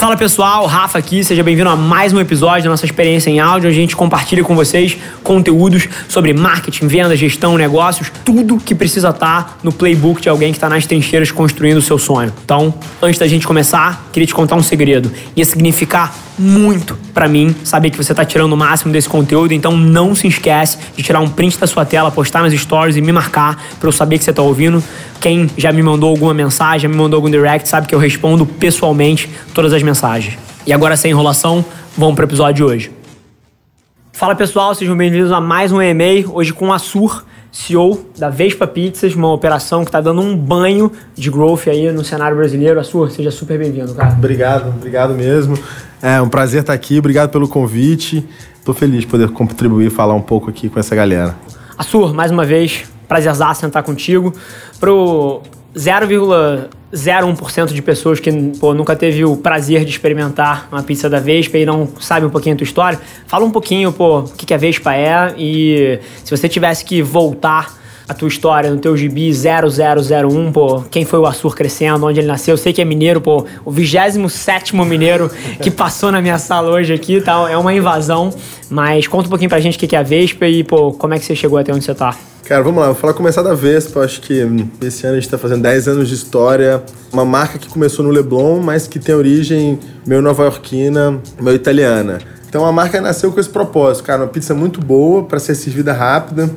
Fala pessoal, Rafa aqui, seja bem-vindo a mais um episódio da nossa experiência em áudio. A gente compartilha com vocês conteúdos sobre marketing, venda, gestão, negócios, tudo que precisa estar no playbook de alguém que está nas trincheiras construindo o seu sonho. Então, antes da gente começar, queria te contar um segredo. Ia significar muito para mim saber que você está tirando o máximo desse conteúdo, então não se esquece de tirar um print da sua tela, postar nas stories e me marcar para eu saber que você está ouvindo. Quem já me mandou alguma mensagem, já me mandou algum direct, sabe que eu respondo pessoalmente todas as mensagens. E agora, sem enrolação, vamos para o episódio de hoje. Fala pessoal, sejam bem-vindos a mais um EMA, hoje com a Sur, CEO da Vespa Pizzas, uma operação que está dando um banho de growth aí no cenário brasileiro. Assur, seja super bem-vindo, cara. Obrigado, obrigado mesmo. É um prazer estar aqui, obrigado pelo convite. Estou feliz de poder contribuir e falar um pouco aqui com essa galera. Assur, mais uma vez, prazerzaço sentar contigo. Pro 0,01% de pessoas que pô, nunca teve o prazer de experimentar uma pizza da Vespa e não sabe um pouquinho a tua história, fala um pouquinho, pô, o que a Vespa é e se você tivesse que voltar a tua história no teu gibi 0001, pô, quem foi o Assur crescendo, onde ele nasceu. Eu sei que é mineiro, pô, o 27 mineiro que passou na minha sala hoje aqui e tal. É uma invasão, mas conta um pouquinho pra gente o que é a Vespa e, pô, como é que você chegou até onde você tá. Cara, vamos lá, vou falar começar da Vespa. Acho que esse ano a gente está fazendo 10 anos de história. Uma marca que começou no Leblon, mas que tem origem meio nova-iorquina, meio italiana. Então a marca nasceu com esse propósito, cara, uma pizza muito boa para ser servida rápida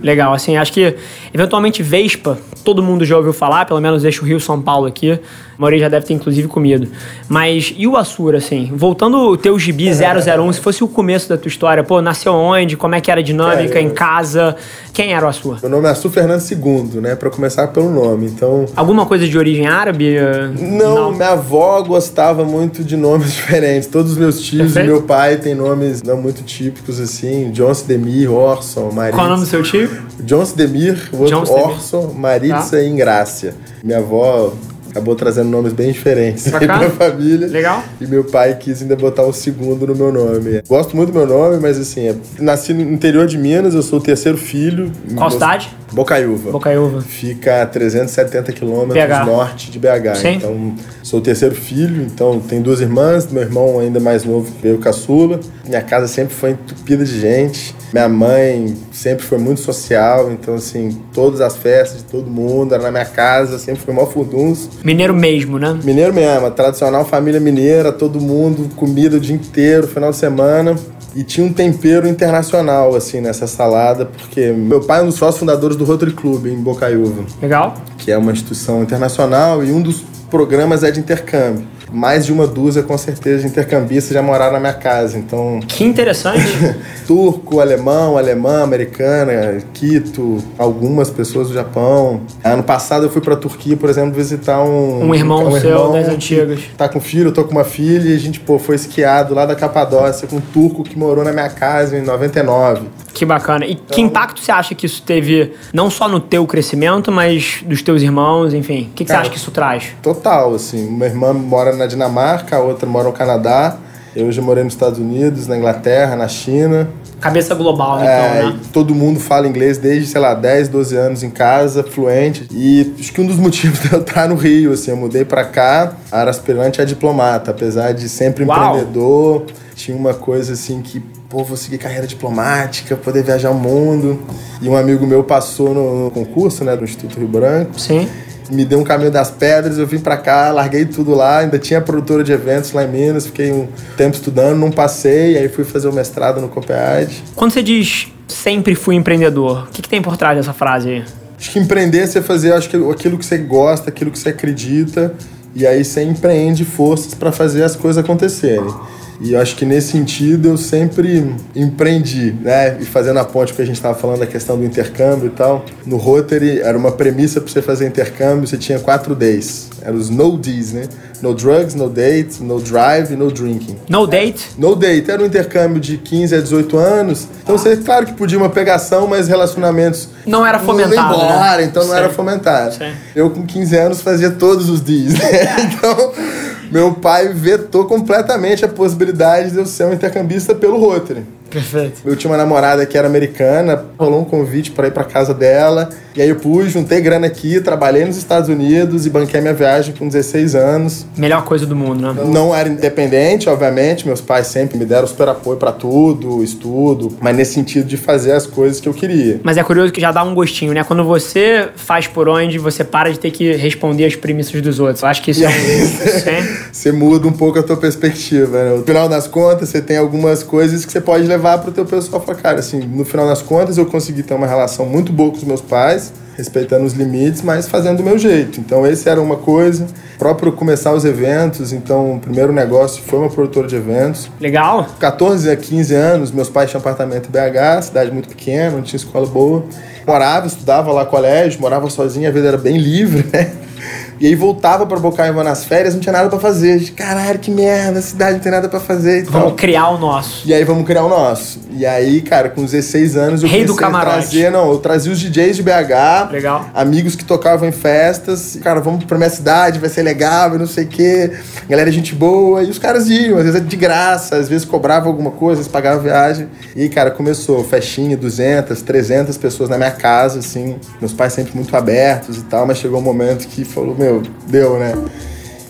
Legal, assim, acho que eventualmente Vespa, todo mundo já ouviu falar, pelo menos deixa o Rio São Paulo aqui. A maioria já deve ter inclusive comido. Mas e o Assura, assim? Voltando o teu gibi 001, se fosse o começo da tua história, pô, nasceu onde? Como é que era a dinâmica em casa? Quem era o Assur? Meu nome é Assur Fernando II, né? Pra começar pelo nome, então... Alguma coisa de origem árabe? Não, não. minha avó gostava muito de nomes diferentes. Todos os meus tios Perfeito. e meu pai têm nomes não muito típicos, assim. John Demir, Orson, Maria. Qual é o nome do seu tio? Jones Demir, o outro Orson, Maritza tá. e Ingrácia. Minha avó acabou trazendo nomes bem diferentes pra minha família. Legal. E meu pai quis ainda botar o segundo no meu nome. Gosto muito do meu nome, mas assim, é, nasci no interior de Minas, eu sou o terceiro filho. Qual cidade? Bocaiúva. Bocaiúva. Fica a 370 quilômetros norte de BH. Sim. Então, sou o terceiro filho, então tenho duas irmãs, meu irmão ainda mais novo veio caçula. Minha casa sempre foi entupida de gente. Minha mãe sempre foi muito social, então assim, todas as festas de todo mundo, era na minha casa, sempre foi mó furdunço. Mineiro mesmo, né? Mineiro mesmo, a tradicional família mineira, todo mundo, comida o dia inteiro, final de semana. E tinha um tempero internacional, assim, nessa salada, porque meu pai é um dos sócios fundadores do Rotary Club em Bocaiúva. Legal. Que é uma instituição internacional e um dos programas é de intercâmbio mais de uma dúzia, com certeza, de intercambistas já moraram na minha casa. Então. Que interessante! turco, alemão, alemã, americana, Quito, algumas pessoas do Japão. Ano passado eu fui pra Turquia, por exemplo, visitar um. Um irmão um seu irmão das antigas. Tá com filho, eu tô com uma filha e a gente, pô, foi esquiado lá da Capadócia com um turco que morou na minha casa em 99. Que bacana. E então, que impacto você acha que isso teve, não só no teu crescimento, mas dos teus irmãos, enfim? O que, que cara, você acha que isso traz? Total, assim. Minha irmã mora na Dinamarca, a outra mora no Canadá. Eu já morei nos Estados Unidos, na Inglaterra, na China. Cabeça global, então, é, né? Todo mundo fala inglês desde, sei lá, 10, 12 anos em casa, fluente. E acho que um dos motivos de eu estar no Rio, assim, eu mudei para cá, era aspirante a diplomata, apesar de sempre Uau. empreendedor. Tinha uma coisa assim que, pô, vou seguir carreira diplomática, poder viajar o mundo. E um amigo meu passou no concurso, né, do Instituto Rio Branco. Sim me deu um caminho das pedras, eu vim para cá, larguei tudo lá, ainda tinha produtora de eventos lá em Minas, fiquei um tempo estudando, não passei, aí fui fazer o mestrado no Copead. Quando você diz sempre fui empreendedor, o que, que tem por trás dessa frase aí? Acho que empreender é você fazer acho que aquilo que você gosta, aquilo que você acredita, e aí você empreende forças para fazer as coisas acontecerem. E eu acho que nesse sentido eu sempre empreendi, né? E fazendo a ponte que a gente estava falando da questão do intercâmbio e tal. No Rotary era uma premissa para você fazer intercâmbio, você tinha quatro days. Eram os no Ds, né? No drugs, no date, no drive, no drinking. No date? No date. Era um intercâmbio de 15 a 18 anos. Então você, claro que podia uma pegação, mas relacionamentos. Não era fomentado. Não embora, né? então não Sim. era fomentado. Sim. Eu com 15 anos fazia todos os Ds, né? Então meu pai vetou completamente a possibilidade de eu ser um intercambista pelo Rotary. Perfeito. Eu tinha uma namorada que era americana, rolou um convite para ir para casa dela. E aí eu pus, juntei grana aqui, trabalhei nos Estados Unidos e banquei minha viagem com 16 anos. Melhor coisa do mundo, né? Não era independente, obviamente. Meus pais sempre me deram super apoio para tudo, estudo, mas nesse sentido de fazer as coisas que eu queria. Mas é curioso que já dá um gostinho, né? Quando você faz por onde, você para de ter que responder as premissas dos outros. Eu acho que isso é um... você muda um pouco a tua perspectiva, né? No final das contas, você tem algumas coisas que você pode levar pro teu pessoal. Falar, cara, assim, no final das contas, eu consegui ter uma relação muito boa com os meus pais, respeitando os limites, mas fazendo do meu jeito. Então, esse era uma coisa. Próprio começar os eventos, então, o primeiro negócio foi uma produtora de eventos. Legal. 14 a 15 anos, meus pais tinham apartamento em BH, cidade muito pequena, não tinha escola boa. Morava, estudava lá colégio, morava sozinho, a vida era bem livre, né? E aí voltava para Bocaiúva nas férias, não tinha nada para fazer. Caralho, que merda, a cidade não tem nada para fazer. vamos criar o nosso. E aí vamos criar o nosso. E aí, cara, com 16 anos eu Rei do camarote. trazer, não, eu trazia os DJs de BH. Legal. Amigos que tocavam em festas. Cara, vamos pra minha cidade, vai ser legal, e não sei o quê. Galera, gente boa. E os caras iam, às vezes de graça, às vezes cobrava alguma coisa, eles pagavam viagem. E cara, começou festinha, 200, 300 pessoas na minha casa, assim. Meus pais sempre muito abertos e tal, mas chegou um momento que falou, meu, meu, deu, né?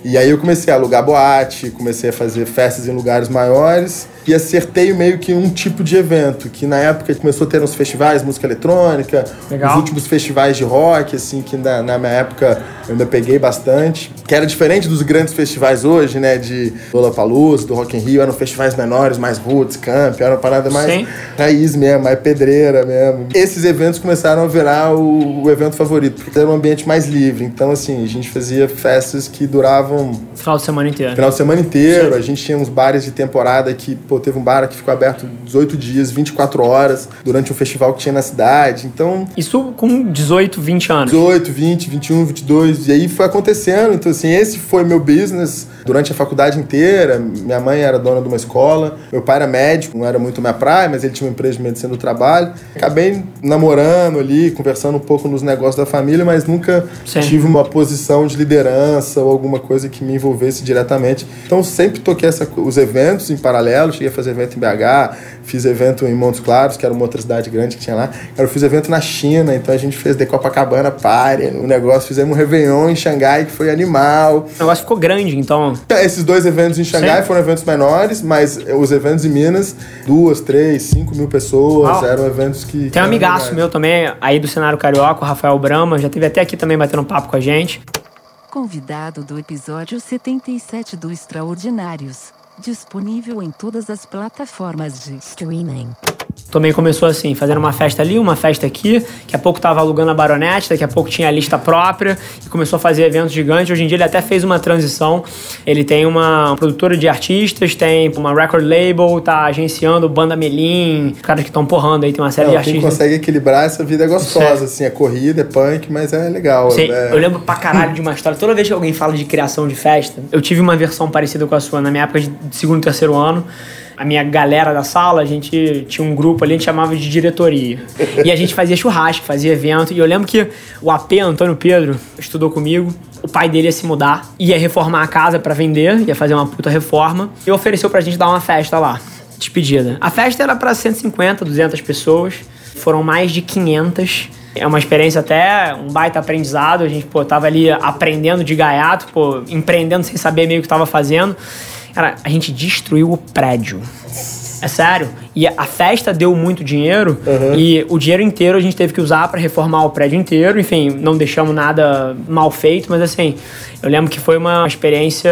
E aí eu comecei a alugar boate, comecei a fazer festas em lugares maiores e acertei meio que um tipo de evento, que na época começou a ter uns festivais, música eletrônica, Legal. os últimos festivais de rock, assim, que na, na, minha época eu ainda peguei bastante, que era diferente dos grandes festivais hoje, né, de Lollapalooza, do Rock in Rio, eram festivais menores, mais roots, camp, era uma parada mais Sim. raiz mesmo, mais pedreira mesmo. Esses eventos começaram a virar o, o evento favorito, porque era um ambiente mais livre, então assim, a gente fazia festas que duravam... Final de semana inteiro. Final de semana inteiro, Sim. a gente tinha uns bares de temporada que, pô, teve um bar que ficou aberto 18 dias, 24 horas, durante um festival que tinha na cidade. Então. Isso com 18, 20 anos. 18, 20, 21, 22. E aí foi acontecendo. Então, assim, esse foi meu business durante a faculdade inteira. Minha mãe era dona de uma escola, meu pai era médico, não era muito minha praia, mas ele tinha uma empresa de medicina do trabalho. Acabei namorando ali, conversando um pouco nos negócios da família, mas nunca Sim. tive uma posição de liderança ou alguma coisa que me envolvesse diretamente. Então, sempre toquei essa, os eventos em paralelo, cheguei a fazer evento em BH, fiz evento em Montes Claros, que era uma outra cidade grande que tinha lá. Eu fiz evento na China, então a gente fez de Copacabana Party, o negócio, fizemos um Réveillon em Xangai, que foi animal. O negócio ficou grande, então. Esses dois eventos em Xangai Sim. foram eventos menores, mas os eventos em Minas, duas, três, cinco mil pessoas, Uau. eram eventos que. Tem um amigaço meu também, aí do cenário carioca, o Rafael Brama, já teve até aqui também batendo um papo com a gente. Convidado do episódio 77 do Extraordinários. Disponível em todas as plataformas de streaming. Também começou assim, fazendo uma festa ali, uma festa aqui. Daqui a pouco tava alugando a Baronete, daqui a pouco tinha a lista própria e começou a fazer eventos gigantes. Hoje em dia ele até fez uma transição. Ele tem uma produtora de artistas, tem uma record label, tá agenciando Banda Melim, os caras que estão porrando aí, tem uma série Não, de artistas. Quem consegue equilibrar essa vida é gostosa, assim, é corrida, é punk, mas é legal. É... eu lembro pra caralho de uma história. Toda vez que alguém fala de criação de festa, eu tive uma versão parecida com a sua na minha época de segundo e terceiro ano a minha galera da sala, a gente tinha um grupo ali, a gente chamava de diretoria. E a gente fazia churrasco, fazia evento. E eu lembro que o AP, Antônio Pedro, estudou comigo. O pai dele ia se mudar, ia reformar a casa para vender, ia fazer uma puta reforma. E ofereceu pra gente dar uma festa lá, despedida. A festa era para 150, 200 pessoas. Foram mais de 500. É uma experiência até, um baita aprendizado. A gente, pô, tava ali aprendendo de gaiato, pô, empreendendo sem saber meio o que tava fazendo. Cara, a gente destruiu o prédio. É sério. E a festa deu muito dinheiro uhum. e o dinheiro inteiro a gente teve que usar para reformar o prédio inteiro. Enfim, não deixamos nada mal feito, mas assim, eu lembro que foi uma experiência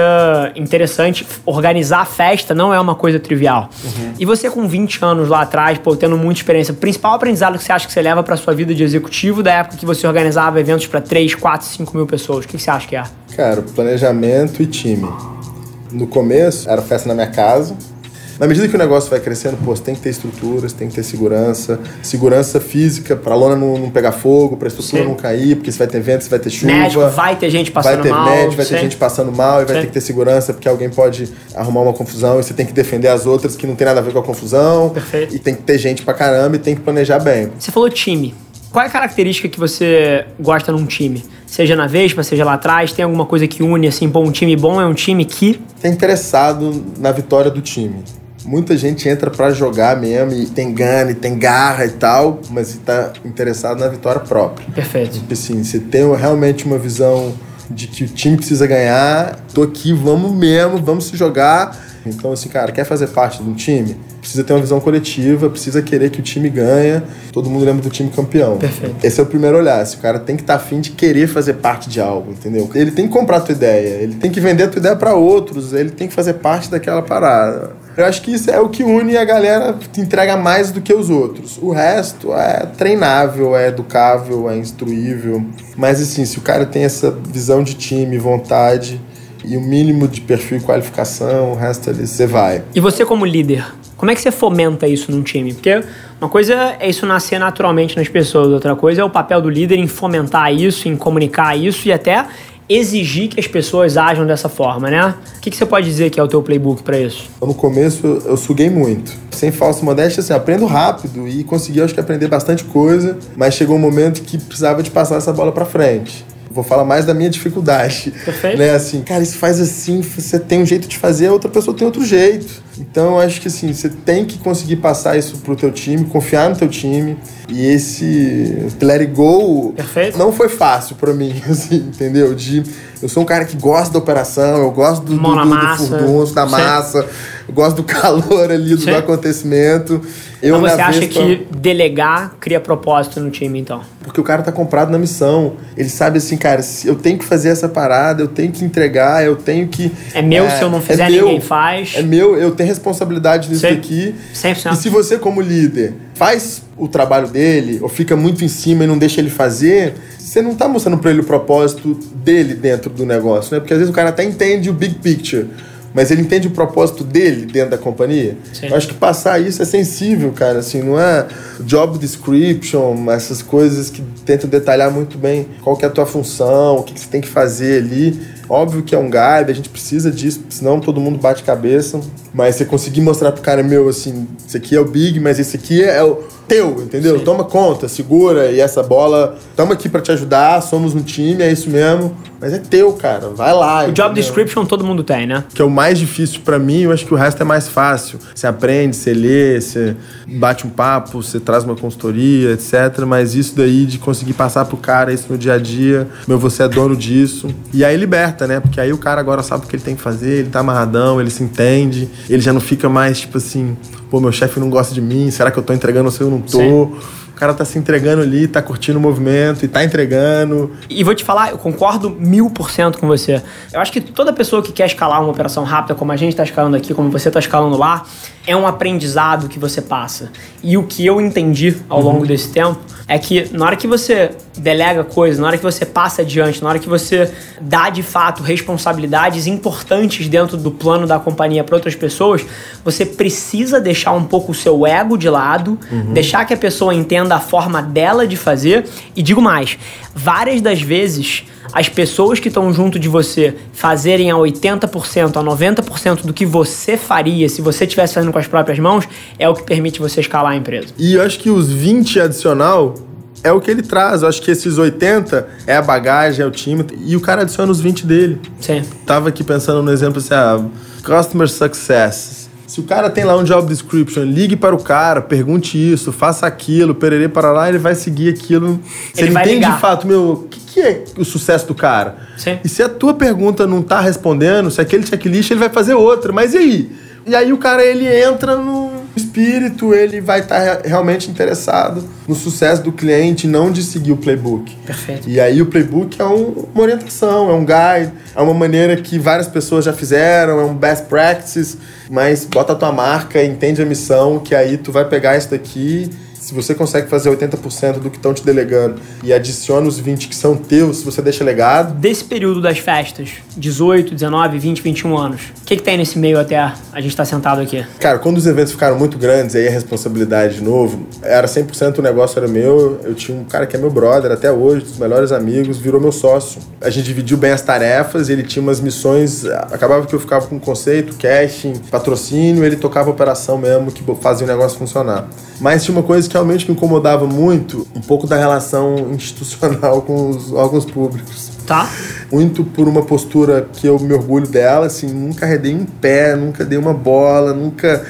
interessante. Organizar a festa não é uma coisa trivial. Uhum. E você com 20 anos lá atrás, pô, tendo muita experiência, o principal aprendizado que você acha que você leva para sua vida de executivo da época que você organizava eventos para 3, 4, 5 mil pessoas, o que você acha que é? Cara, planejamento e time. No começo, era festa na minha casa. Na medida que o negócio vai crescendo, pô, você tem que ter estruturas, tem que ter segurança. Segurança física, pra lona não, não pegar fogo, pra estrutura Sim. não cair, porque se vai ter vento, se vai ter chuva. Médico, vai ter gente passando mal. Vai ter mal, médico, vai ter gente passando mal e vai Sim. ter que ter segurança, porque alguém pode arrumar uma confusão e você tem que defender as outras que não tem nada a ver com a confusão. Perfeito. E tem que ter gente pra caramba e tem que planejar bem. Você falou time. Qual é a característica que você gosta num time? Seja na Vespa, seja lá atrás, tem alguma coisa que une, assim, pô, um time bom é um time que... Tá interessado na vitória do time. Muita gente entra para jogar mesmo e tem gana, e tem garra e tal, mas está interessado na vitória própria. Perfeito. Tipo assim, você tem realmente uma visão de que o time precisa ganhar, tô aqui, vamos mesmo, vamos se jogar. Então, assim, cara, quer fazer parte de um time? Precisa ter uma visão coletiva, precisa querer que o time ganha. Todo mundo lembra do time campeão. Perfeito. Esse é o primeiro olhar. Esse cara tem que estar tá afim de querer fazer parte de algo, entendeu? Ele tem que comprar a tua ideia, ele tem que vender a tua ideia para outros, ele tem que fazer parte daquela parada. Eu acho que isso é o que une a galera que entrega mais do que os outros. O resto é treinável, é educável, é instruível. Mas assim, se o cara tem essa visão de time, vontade e o mínimo de perfil e qualificação, o resto ali você vai. E você como líder, como é que você fomenta isso num time? Porque uma coisa é isso nascer naturalmente nas pessoas, outra coisa é o papel do líder em fomentar isso, em comunicar isso e até exigir que as pessoas ajam dessa forma, né? O que, que você pode dizer que é o teu playbook para isso? No começo eu suguei muito. Sem falsa modéstia, assim, aprendo rápido e consegui, acho que, aprender bastante coisa, mas chegou um momento que precisava de passar essa bola para frente vou falar mais da minha dificuldade. Perfeito. Né? Assim, cara, isso faz assim, você tem um jeito de fazer, a outra pessoa tem outro jeito. Então, eu acho que assim, você tem que conseguir passar isso pro teu time, confiar no teu time. E esse let it go Perfeito. não foi fácil para mim, assim, entendeu? De eu sou um cara que gosta da operação, eu gosto do, do, do, do furdunço, da massa, eu gosto do calor ali, do, do acontecimento. Eu, Mas você acha que delegar cria propósito no time, então? Porque o cara tá comprado na missão. Ele sabe assim, cara, eu tenho que fazer essa parada, eu tenho que entregar, eu tenho que. É meu, é, se eu não fizer, é meu, ninguém faz. É meu, eu tenho responsabilidade nisso aqui. 100%. E se você, como líder, faz o trabalho dele, ou fica muito em cima e não deixa ele fazer, você não tá mostrando para ele o propósito dele dentro do negócio, né? Porque às vezes o cara até entende o big picture mas ele entende o propósito dele dentro da companhia. Sim. Eu acho que passar isso é sensível, cara. Assim, não é job description, essas coisas que tentam detalhar muito bem qual que é a tua função, o que, que você tem que fazer ali. Óbvio que é um guide, a gente precisa disso, senão todo mundo bate cabeça. Mas você conseguir mostrar pro cara, meu, assim, esse aqui é o big, mas esse aqui é o teu, entendeu? Sim. Toma conta, segura e essa bola, estamos aqui para te ajudar, somos um time, é isso mesmo. Mas é teu, cara. Vai lá. O entendeu? job description todo mundo tem, né? Que é o mais difícil para mim, eu acho que o resto é mais fácil. Você aprende, você lê, você bate um papo, você traz uma consultoria, etc. Mas isso daí de conseguir passar pro cara isso no dia a dia, meu, você é dono disso. E aí liberta, né? Porque aí o cara agora sabe o que ele tem que fazer, ele tá amarradão, ele se entende, ele já não fica mais tipo assim, pô, meu chefe não gosta de mim, será que eu tô entregando ou se eu não tô? Sim. O cara tá se entregando ali, tá curtindo o movimento e tá entregando. E vou te falar, eu concordo mil por cento com você. Eu acho que toda pessoa que quer escalar uma operação rápida, como a gente tá escalando aqui, como você tá escalando lá, é um aprendizado que você passa. E o que eu entendi ao longo uhum. desse tempo é que na hora que você delega coisas, na hora que você passa adiante, na hora que você dá de fato responsabilidades importantes dentro do plano da companhia para outras pessoas, você precisa deixar um pouco o seu ego de lado, uhum. deixar que a pessoa entenda a forma dela de fazer. E digo mais, várias das vezes as pessoas que estão junto de você fazerem a 80%, a 90% do que você faria se você estivesse fazendo com as próprias mãos, é o que permite você escalar a empresa. E eu acho que os 20 adicional é o que ele traz. Eu acho que esses 80 é a bagagem, é o time. E o cara adiciona os 20 dele. Sim. Tava aqui pensando no exemplo assim, ah, Customer Success. Se o cara tem lá um job description, ligue para o cara, pergunte isso, faça aquilo, pererê para lá, ele vai seguir aquilo. Se ele, ele entende ligar. de fato, meu, o que, que, é o sucesso do cara? Sim. E se a tua pergunta não tá respondendo, se aquele checklist, ele vai fazer outra. Mas e aí? E aí o cara, ele entra no espírito, ele vai estar tá realmente interessado no sucesso do cliente, não de seguir o playbook. Perfeito. E aí o playbook é um, uma orientação, é um guide, é uma maneira que várias pessoas já fizeram, é um best practices, mas bota a tua marca, entende a missão, que aí tu vai pegar isso daqui se você consegue fazer 80% do que estão te delegando e adiciona os 20 que são teus, se você deixa legado. Desse período das festas, 18, 19, 20, 21 anos, o que, que tem nesse meio até a gente estar tá sentado aqui? Cara, quando os eventos ficaram muito grandes, aí a responsabilidade de novo, era 100% o negócio era meu. Eu tinha um cara que é meu brother até hoje, dos melhores amigos, virou meu sócio. A gente dividiu bem as tarefas, ele tinha umas missões, acabava que eu ficava com conceito, casting, patrocínio, ele tocava a operação mesmo, que fazia o negócio funcionar. Mas tinha uma coisa que realmente me incomodava muito, um pouco da relação institucional com os órgãos públicos. Tá. Muito por uma postura que eu me orgulho dela, assim, nunca arredei um pé, nunca dei uma bola, nunca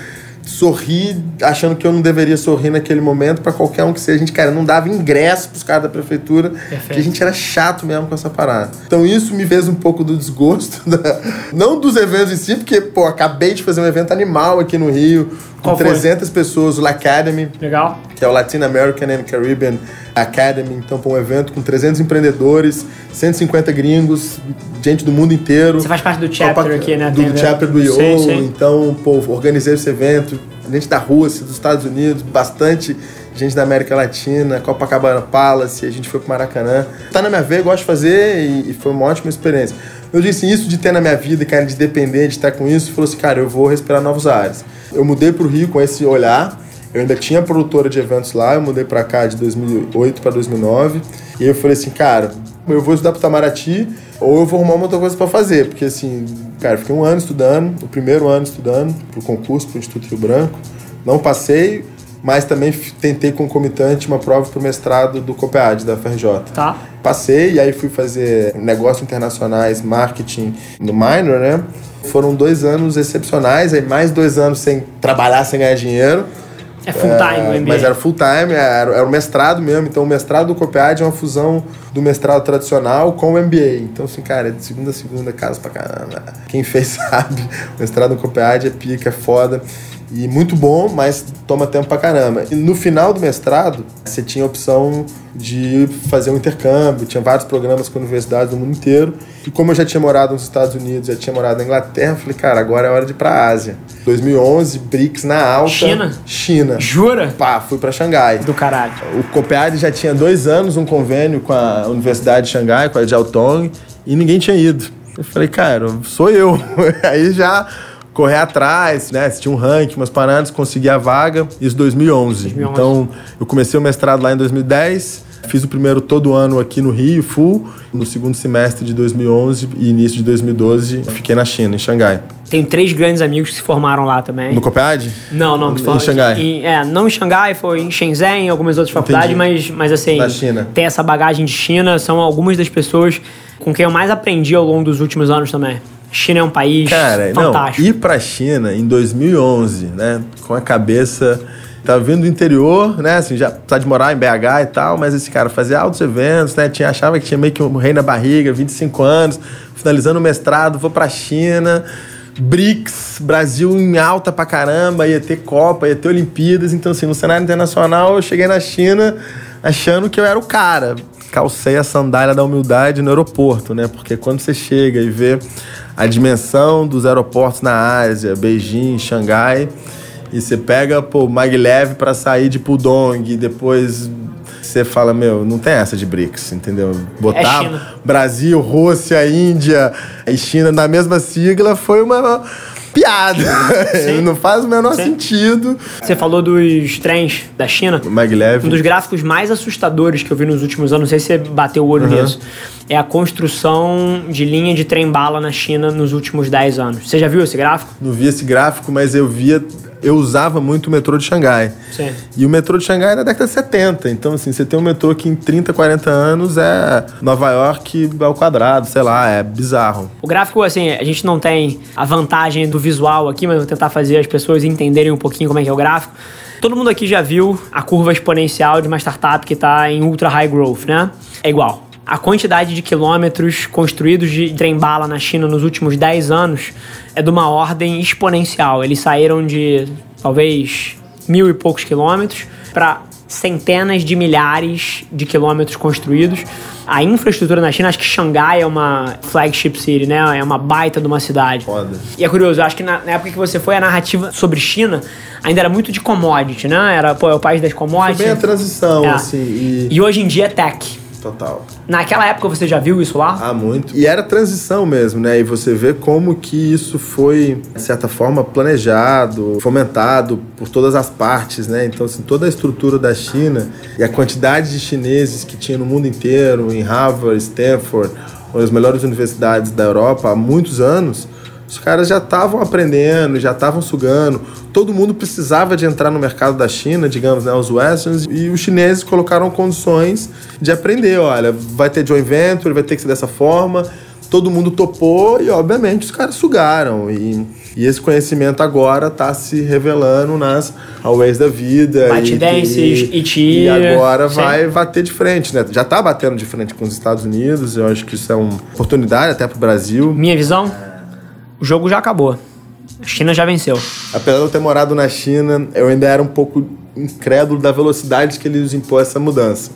sorri achando que eu não deveria sorrir naquele momento para qualquer um que seja. A gente, cara, não dava ingresso pros caras da prefeitura, Perfeito. que a gente era chato mesmo com essa parada. Então isso me fez um pouco do desgosto, da... não dos eventos em si, porque, pô, acabei de fazer um evento animal aqui no Rio, com Qual 300 foi? pessoas, o Academy. Legal. Que é o Latin American and Caribbean Academy. Então, pô, um evento com 300 empreendedores, 150 gringos, gente do mundo inteiro. Você faz parte do chapter Copa, aqui, né? Do, do chapter do IO. Então, pô, organizei esse evento. Gente da Rússia, dos Estados Unidos, bastante gente da América Latina, Copacabana Palace, a gente foi pro Maracanã. Tá na minha veia, gosto de fazer e, e, foi uma ótima experiência. Eu disse isso de ter na minha vida, cara, de depender, de estar com isso, falou assim, cara, eu vou respirar novos ares. Eu mudei pro Rio com esse olhar, eu ainda tinha produtora de eventos lá, eu mudei para cá de 2008 para 2009. E eu falei assim, cara, eu vou estudar pro Itamaraty ou eu vou arrumar uma outra coisa para fazer. Porque assim, cara, fiquei um ano estudando, o primeiro ano estudando pro concurso pro Instituto Rio Branco. Não passei, mas também tentei concomitante uma prova pro mestrado do COPEAD, da FRJ. Tá. Passei e aí fui fazer negócios internacionais, marketing no minor, né? Foram dois anos excepcionais, aí mais dois anos sem trabalhar, sem ganhar dinheiro. É full time, é, Mas era full time, era, era o mestrado mesmo. Então, o mestrado do COPEAD é uma fusão do mestrado tradicional com o MBA. Então, assim, cara, é de segunda a segunda, casa pra caramba. Quem fez sabe. O mestrado do COPEAD é pica, é foda. E muito bom, mas toma tempo pra caramba. E no final do mestrado, você tinha a opção de fazer um intercâmbio, tinha vários programas com universidades do mundo inteiro. E como eu já tinha morado nos Estados Unidos, já tinha morado na Inglaterra, eu falei, cara, agora é hora de ir pra Ásia. 2011, BRICS na alta. China? China. Jura? Pá, fui para Xangai. Do caralho. O COPEAD já tinha dois anos um convênio com a Universidade de Xangai, com a Jiaotong, e ninguém tinha ido. Eu falei, cara, sou eu. Aí já correr atrás, né? Tinha um ranking, umas paradas, consegui a vaga. Isso 2011. 2011. Então, eu comecei o mestrado lá em 2010. Fiz o primeiro todo ano aqui no Rio, full. No segundo semestre de 2011 e início de 2012, fiquei na China, em Xangai. Tem três grandes amigos que se formaram lá também. No COPEAD? Não, não. Em Xangai? Em, é, não em Xangai, foi em Shenzhen, algumas outras faculdades, mas, mas assim... Na China. Tem essa bagagem de China, são algumas das pessoas com quem eu mais aprendi ao longo dos últimos anos também. China é um país Cara, fantástico. Não, ir pra China em 2011, né, com a cabeça tava vindo do interior, né? Assim, já precisava de morar em BH e tal, mas esse cara fazia altos eventos, né? Tinha, achava que tinha meio que um rei na barriga, 25 anos, finalizando o mestrado, vou pra China. BRICS, Brasil em alta pra caramba, ia ter Copa, ia ter Olimpíadas. Então, assim, no cenário internacional, eu cheguei na China achando que eu era o cara. Calcei a sandália da humildade no aeroporto, né? Porque quando você chega e vê a dimensão dos aeroportos na Ásia, Beijing, Xangai, e você pega, pô, maglev para sair de Pudong, e depois você fala, meu, não tem essa de BRICS, entendeu? Botar é Brasil, Rússia, Índia e China na mesma sigla foi uma piada. não faz o menor Sim. sentido. Você falou dos trens da China. O maglev. Um dos gráficos mais assustadores que eu vi nos últimos anos, não sei se você bateu o olho uhum. nisso, é a construção de linha de trem-bala na China nos últimos 10 anos. Você já viu esse gráfico? Não vi esse gráfico, mas eu via eu usava muito o metrô de Xangai. Sim. E o metrô de Xangai é da década de 70. Então, assim, você tem um metrô que em 30, 40 anos é Nova York ao quadrado, sei lá, é bizarro. O gráfico, assim, a gente não tem a vantagem do visual aqui, mas vou tentar fazer as pessoas entenderem um pouquinho como é que é o gráfico. Todo mundo aqui já viu a curva exponencial de uma startup que está em ultra high growth, né? É igual. A quantidade de quilômetros construídos de trem-bala na China nos últimos 10 anos é de uma ordem exponencial. Eles saíram de talvez mil e poucos quilômetros para centenas de milhares de quilômetros construídos. A infraestrutura na China, acho que Xangai é uma flagship city, né? É uma baita de uma cidade. Foda. E é curioso, acho que na, na, época que você foi, a narrativa sobre China ainda era muito de commodity, né? Era, pô, é o país das commodities. Foi bem a transição, é. assim. E... e hoje em dia é tech. Total. Naquela época você já viu isso lá? Ah, muito. E era transição mesmo, né? E você vê como que isso foi, de certa forma, planejado, fomentado por todas as partes, né? Então, assim, toda a estrutura da China e a quantidade de chineses que tinha no mundo inteiro, em Harvard, Stanford, uma das melhores universidades da Europa há muitos anos, os caras já estavam aprendendo, já estavam sugando. Todo mundo precisava de entrar no mercado da China, digamos, né, os westerns, e os chineses colocaram condições de aprender. Olha, vai ter joint venture, vai ter que ser dessa forma. todo mundo topou e, obviamente, os caras sugaram. E, e esse conhecimento agora está se revelando nas Huawei da vida. ByteDances, e, ET. e agora sim. vai bater de frente, né? Já está batendo de frente com os Estados Unidos. Eu acho que isso é uma oportunidade até para o Brasil. Minha visão? O jogo já acabou. A China já venceu. Apesar de eu ter morado na China, eu ainda era um pouco incrédulo da velocidade que eles impõem essa mudança.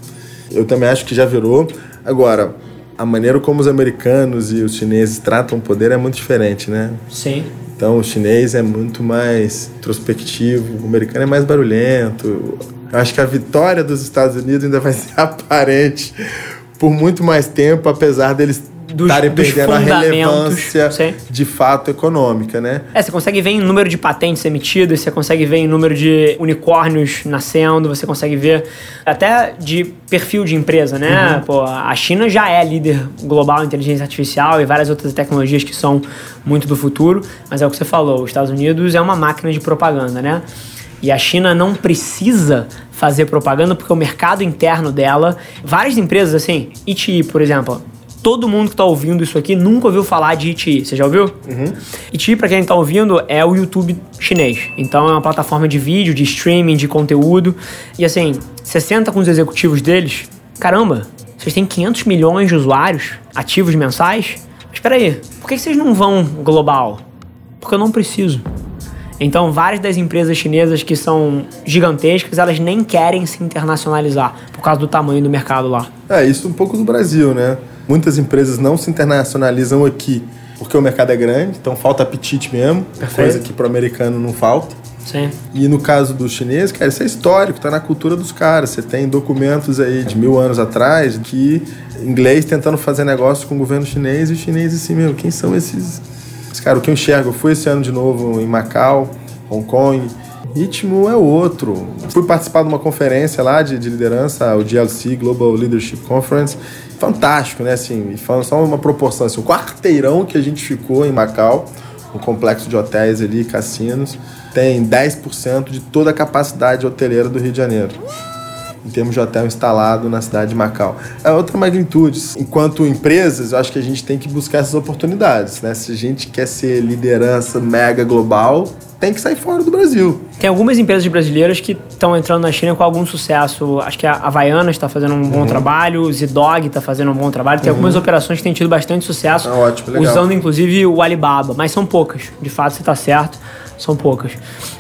Eu também acho que já virou. Agora, a maneira como os americanos e os chineses tratam o poder é muito diferente, né? Sim. Então, o chinês é muito mais introspectivo, o americano é mais barulhento. Eu acho que a vitória dos Estados Unidos ainda vai ser aparente por muito mais tempo, apesar deles Dos- estarem dos perdendo a relevância sim. de fato econômica, né? É, você consegue ver em número de patentes emitidas, você consegue ver em número de unicórnios nascendo, você consegue ver até de perfil de empresa, né? Pô, a China já é líder global em inteligência artificial e várias outras tecnologias que são muito do futuro, mas é o que você falou, os Estados Unidos é uma máquina de propaganda, né? E a China não precisa fazer propaganda porque o mercado interno dela, várias empresas assim, ETI, por exemplo, todo mundo que tá ouvindo isso aqui nunca ouviu falar de ETI. Você já ouviu? Uhum. ETI, pra quem tá ouvindo, é o YouTube chinês. Então é uma plataforma de vídeo, de streaming, de conteúdo. E assim, você senta com os executivos deles, caramba, vocês têm 500 milhões de usuários ativos mensais? Mas espera aí, por que vocês não vão global? Porque eu não preciso. Então, várias das empresas chinesas que são gigantescas, elas nem querem se internacionalizar por causa do tamanho do mercado lá. É, isso um pouco do Brasil, né? Muitas empresas não se internacionalizam aqui porque o mercado é grande, então falta apetite mesmo, Perfeito. coisa que pro americano não falta. Sim. E no caso do chinês, cara, isso é histórico, tá na cultura dos caras. Você tem documentos aí de mil anos atrás que inglês tentando fazer negócio com o governo chinês e os chineses assim, meu, quem são esses? Cara, o que eu enxergo, eu fui esse ano de novo em Macau, Hong Kong, ritmo é outro. Fui participar de uma conferência lá de, de liderança, o GLC, Global Leadership Conference. Fantástico, né? Assim, falando só uma proporção, assim, o quarteirão que a gente ficou em Macau, um complexo de hotéis ali, cassinos, tem 10% de toda a capacidade hoteleira do Rio de Janeiro em termos de hotel instalado na cidade de Macau. É outra magnitude. Enquanto empresas, eu acho que a gente tem que buscar essas oportunidades, né? Se a gente quer ser liderança mega global, tem que sair fora do Brasil. Tem algumas empresas brasileiras que estão entrando na China com algum sucesso. Acho que a Havaianas está fazendo um Uhum. bom trabalho, o Zidog está fazendo um bom trabalho. Tem algumas operações que têm tido bastante sucesso, Ah, ótimo, legal. usando inclusive o Alibaba, mas são poucas. De fato, você está certo, são poucas.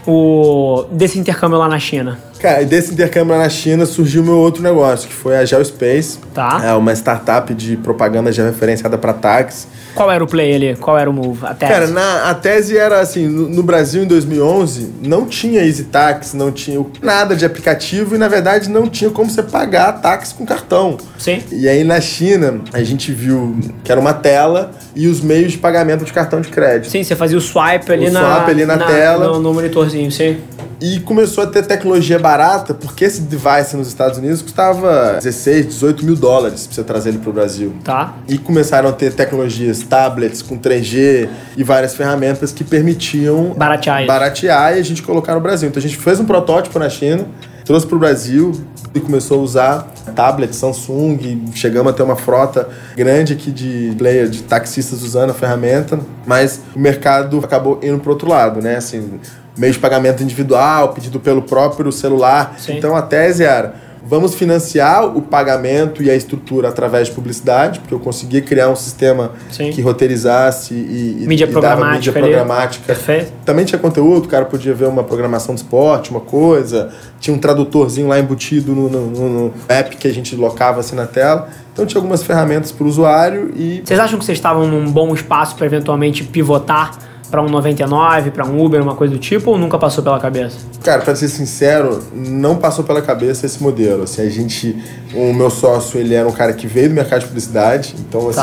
O desse intercâmbio lá na China, Cara, e desse intercâmbio lá na China surgiu meu outro negócio, que foi a Geospace. Tá. É uma startup de propaganda georreferenciada para táxi. qual era o play ali? Qual era o move? A tese? Cara, na, a tese era assim, no, no Brasil em 2011 não tinha EasyTax, não tinha nada de aplicativo e na verdade não tinha como você pagar táxi com cartão. Sim. E aí na China a gente viu que era uma tela e os meios de pagamento de cartão de crédito. Sim, você fazia o swipe ali, O na, swipe ali na tela. No, no monitorzinho, sim. E começou a ter tecnologia barata, porque esse device nos Estados Unidos custava 16, 18 mil dólares pra você trazer ele pro Brasil. Tá. E começaram a ter tecnologias, tablets com 3G e várias ferramentas que permitiam Baratear baratear e a gente colocar no Brasil. Então a gente fez um protótipo na China, trouxe para o Brasil e começou a usar tablets Samsung. Chegamos a ter uma frota grande aqui de player, de taxistas usando a ferramenta, mas o mercado acabou indo para outro lado, né? Assim, meio de pagamento individual, pedido pelo próprio celular. Sim. Então a tese era Vamos financiar o pagamento e a estrutura através de publicidade, porque eu conseguia criar um sistema Sim. que roteirizasse e, e, Mídia e dava mídia programática. Perfeito. Também tinha conteúdo, o cara podia ver uma programação de esporte, uma coisa. Tinha um tradutorzinho lá embutido no, no- no- no app que a gente locava assim na tela. Então tinha algumas ferramentas para o usuário e Vocês acham que vocês estavam num bom espaço para eventualmente pivotar para um 99, para um Uber, uma coisa do tipo, ou nunca passou pela cabeça? Cara, pra ser sincero, não passou pela cabeça esse modelo. Assim, a gente, o meu sócio, ele era um cara que veio do mercado de publicidade, então assim,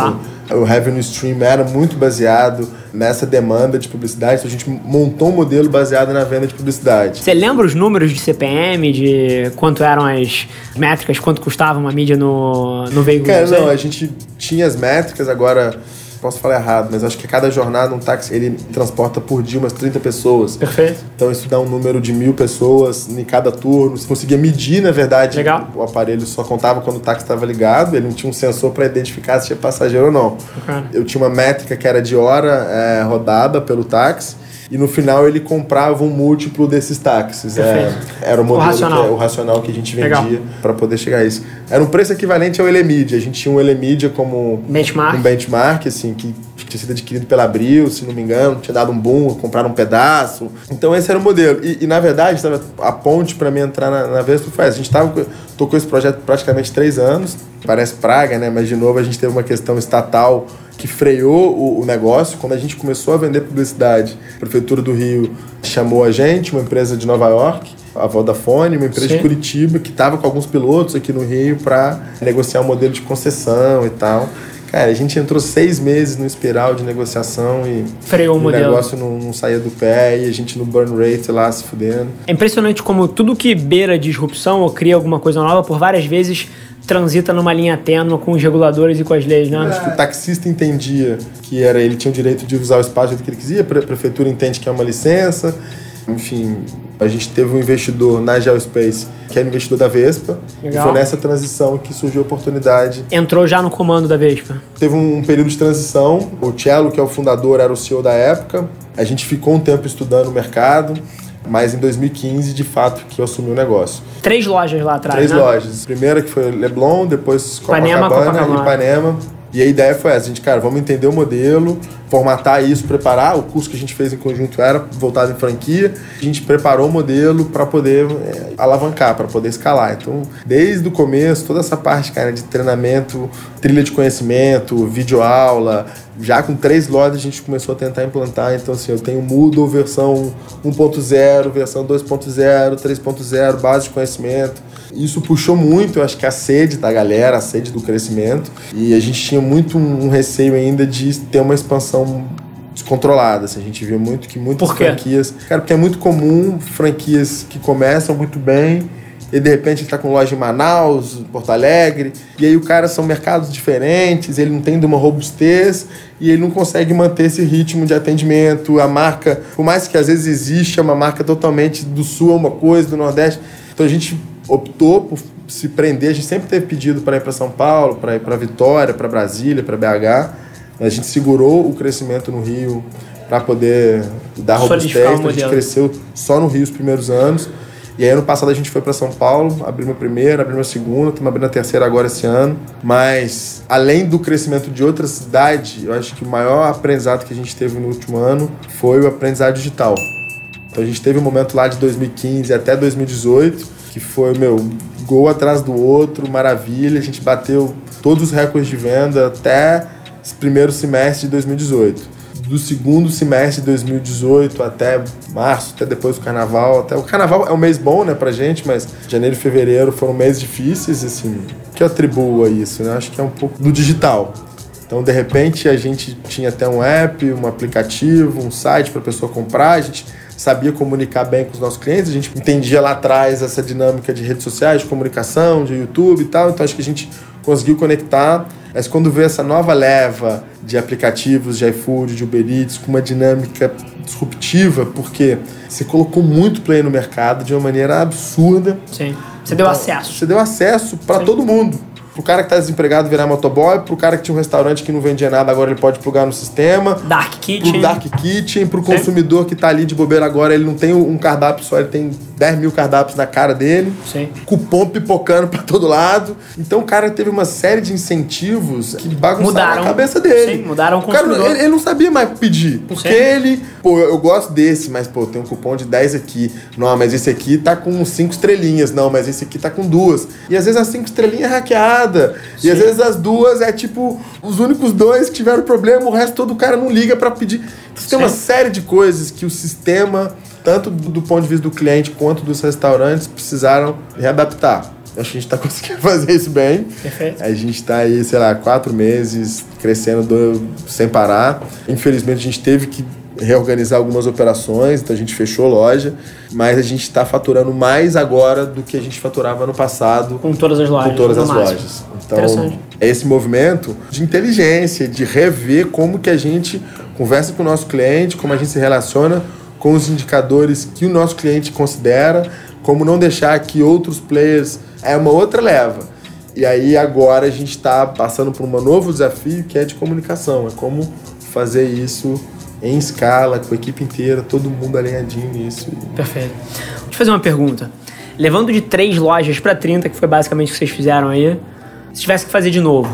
Tá. o revenue stream era muito baseado nessa demanda de publicidade. Então a gente montou um modelo baseado na venda de publicidade. Você lembra os números de CPM, de quanto eram as métricas, quanto custava uma mídia no, no veículo? Cara, não, a gente tinha as métricas, agora posso falar errado, mas acho que cada jornada um táxi ele transporta por dia umas 30 pessoas. Perfeito. Então isso dá um número de mil pessoas em cada turno. Você conseguia medir, na verdade. Legal. O aparelho só contava quando o táxi estava ligado, ele não tinha um sensor para identificar se tinha passageiro ou não. Bacana. Eu tinha uma métrica que era de hora é, rodada pelo táxi. E no final ele comprava um múltiplo desses táxis. É, era o modelo, O racional. Que, o racional que a gente vendia para poder chegar a isso. Era um preço equivalente ao Elemedia. A gente tinha um Elemedia como Benchmark. um benchmark, assim, que tinha sido adquirido pela Abril, se não me engano, tinha dado um boom, compraram um pedaço. Então esse era o modelo. E, e, na verdade, a ponte para mim entrar na, na Vespa foi essa. A gente tava, tocou esse projeto praticamente três anos. Parece praga, né? Mas de novo a gente teve uma questão estatal que freou o, o negócio. Quando a gente começou a vender publicidade, a Prefeitura do Rio chamou a gente, uma empresa de Nova York, a Vodafone, uma empresa Sim. de Curitiba, que estava com alguns pilotos aqui no Rio para negociar um modelo de concessão e tal. Cara, a gente entrou seis meses no espiral de negociação e Freou o modelo. negócio não, não saía do pé e a gente no burn rate lá se fudendo. É impressionante como tudo que beira disrupção ou cria alguma coisa nova, por várias vezes transita numa linha tênue com os reguladores e com as leis, né? Acho que o taxista entendia que era ele tinha o direito de usar o espaço do que ele quisia, a pre- prefeitura entende que é uma licença. Enfim, a gente teve um investidor na Geospace, que era investidor da Vespa, Legal. e foi nessa transição que surgiu a oportunidade. Entrou já no comando da Vespa. Teve um período de transição, o Cello, que é o fundador, era o CEO da época. A gente ficou um tempo estudando o mercado, mas em 2015, de fato, que eu assumi o negócio. Três lojas lá atrás, Três né? lojas. Primeira que foi Leblon, depois Ipanema, Copacabana, Copacabana. e Ipanema. E a ideia foi essa, a gente, cara, vamos entender o modelo, formatar isso, preparar. O curso que a gente fez em conjunto era voltado em franquia. A gente preparou o modelo para poder é, alavancar, para poder escalar. Então, desde o começo, toda essa parte, cara, de treinamento, trilha de conhecimento, videoaula, já com três lojas a gente começou a tentar implantar. Então, assim, eu tenho Moodle versão 1.0, versão 2.0, 3.0, base de conhecimento. Isso puxou muito, eu acho que a sede da galera, a sede do crescimento. E a gente tinha muito um receio ainda de ter uma expansão descontrolada. Assim, a gente via muito que muitas Por quê? franquias. Cara, porque é muito comum franquias que começam muito bem e de repente ele tá com loja em Manaus, Porto Alegre, e aí o cara são mercados diferentes, ele não tem de uma robustez e ele não consegue manter esse ritmo de atendimento. A marca, por mais que às vezes existe, é uma marca totalmente do sul é uma coisa, do nordeste. Então a gente optou por se prender, a gente sempre teve pedido para ir para São Paulo, para ir para Vitória, para Brasília, para BH. A gente segurou o crescimento no Rio para poder dar robustez. A gente cresceu só no Rio os primeiros anos. E aí ano passado a gente foi para São Paulo, abrimos a primeira, abrimos a segunda, estamos abrindo a terceira agora esse ano. Mas além do crescimento de outra cidade, eu acho que o maior aprendizado que a gente teve no último ano foi o aprendizado digital. Então a gente teve um momento lá de 2015 até 2018, que foi, meu, gol atrás do outro, maravilha. A gente bateu todos os recordes de venda até esse primeiro semestre de 2018. Do segundo semestre de 2018 até março, até depois do carnaval. Até... O carnaval é um mês bom, né, pra gente, mas janeiro e fevereiro foram meses difíceis, assim. O que eu atribuo a isso, né? Acho que é um pouco do digital. Então, de repente, a gente tinha até um app, um aplicativo, um site para a pessoa comprar, a gente sabia comunicar bem com os nossos clientes, a gente entendia lá atrás essa dinâmica de redes sociais, de comunicação, de YouTube e tal, então acho que a gente conseguiu conectar. Mas quando veio essa nova leva de aplicativos de iFood, de Uber Eats, com uma dinâmica disruptiva, porque você colocou muito play no mercado de uma maneira absurda. Sim. Você deu Então, acesso. Você deu acesso para todo mundo. Pro cara que tá desempregado virar motoboy, pro cara que tinha um restaurante que não vendia nada, agora ele pode plugar no sistema. Dark Kitchen. Pro Dark Kitchen, pro consumidor que tá ali de bobeira agora, ele não tem um cardápio só, ele tem 10 mil cardápios na cara dele. Sim. Cupom pipocando pra todo lado. Então o cara teve uma série de incentivos que bagunçaram a cabeça dele. Sim, mudaram o cara, consumidor. ele, ele não sabia mais pedir. Porque Sim. ele, pô, eu gosto desse, mas pô, tem um cupom de 10 aqui. Não, mas esse aqui tá com 5 estrelinhas. Não, mas esse aqui tá com duas. E às vezes as 5 estrelinhas é hackeada. E às vezes as duas é tipo os únicos dois que tiveram problema, o resto todo o cara não liga pra pedir. Então, tem uma Sim. série de coisas que o sistema, tanto do, do ponto de vista do cliente quanto dos restaurantes, precisaram readaptar. Acho que a gente está conseguindo fazer isso bem. Perfeito. A gente está aí, sei lá, quatro meses crescendo do- sem parar. Infelizmente, a gente teve que reorganizar algumas operações, então a gente fechou loja, mas a gente está faturando mais agora do que a gente faturava no passado. Com todas as lojas. Com todas as máximo. lojas. Então, é esse movimento de inteligência, de rever como que a gente conversa com o nosso cliente, como a gente se relaciona com os indicadores que o nosso cliente considera, como não deixar que outros players é uma outra leva. E aí agora a gente está passando por um novo desafio que é de comunicação, é como fazer isso em escala, com a equipe inteira, todo mundo alinhadinho nisso. Perfeito. Vou te fazer uma pergunta. Levando de três lojas para 30, que foi basicamente o que vocês fizeram aí, se tivesse que fazer de novo,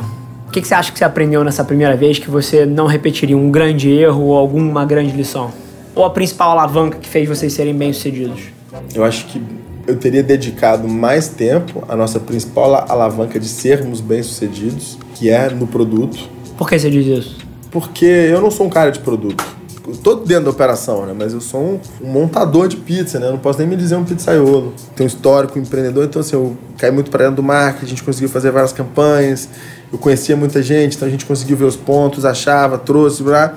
o que, que você acha que você aprendeu nessa primeira vez que você não repetiria? Um grande erro ou alguma grande lição? Ou a principal alavanca que fez vocês serem bem-sucedidos? Eu acho que eu teria dedicado mais tempo à nossa principal alavanca de sermos bem-sucedidos, que é no produto. Por que você diz isso? Porque eu não sou um cara de produto. Tô dentro da operação, né? Mas eu sou um, montador de pizza, né? Eu não posso nem me dizer um pizzaiolo. Tenho histórico empreendedor, então assim, eu caí muito para dentro do marketing, a gente conseguiu fazer várias campanhas, eu conhecia muita gente, então a gente conseguiu ver os pontos, achava, trouxe, blá.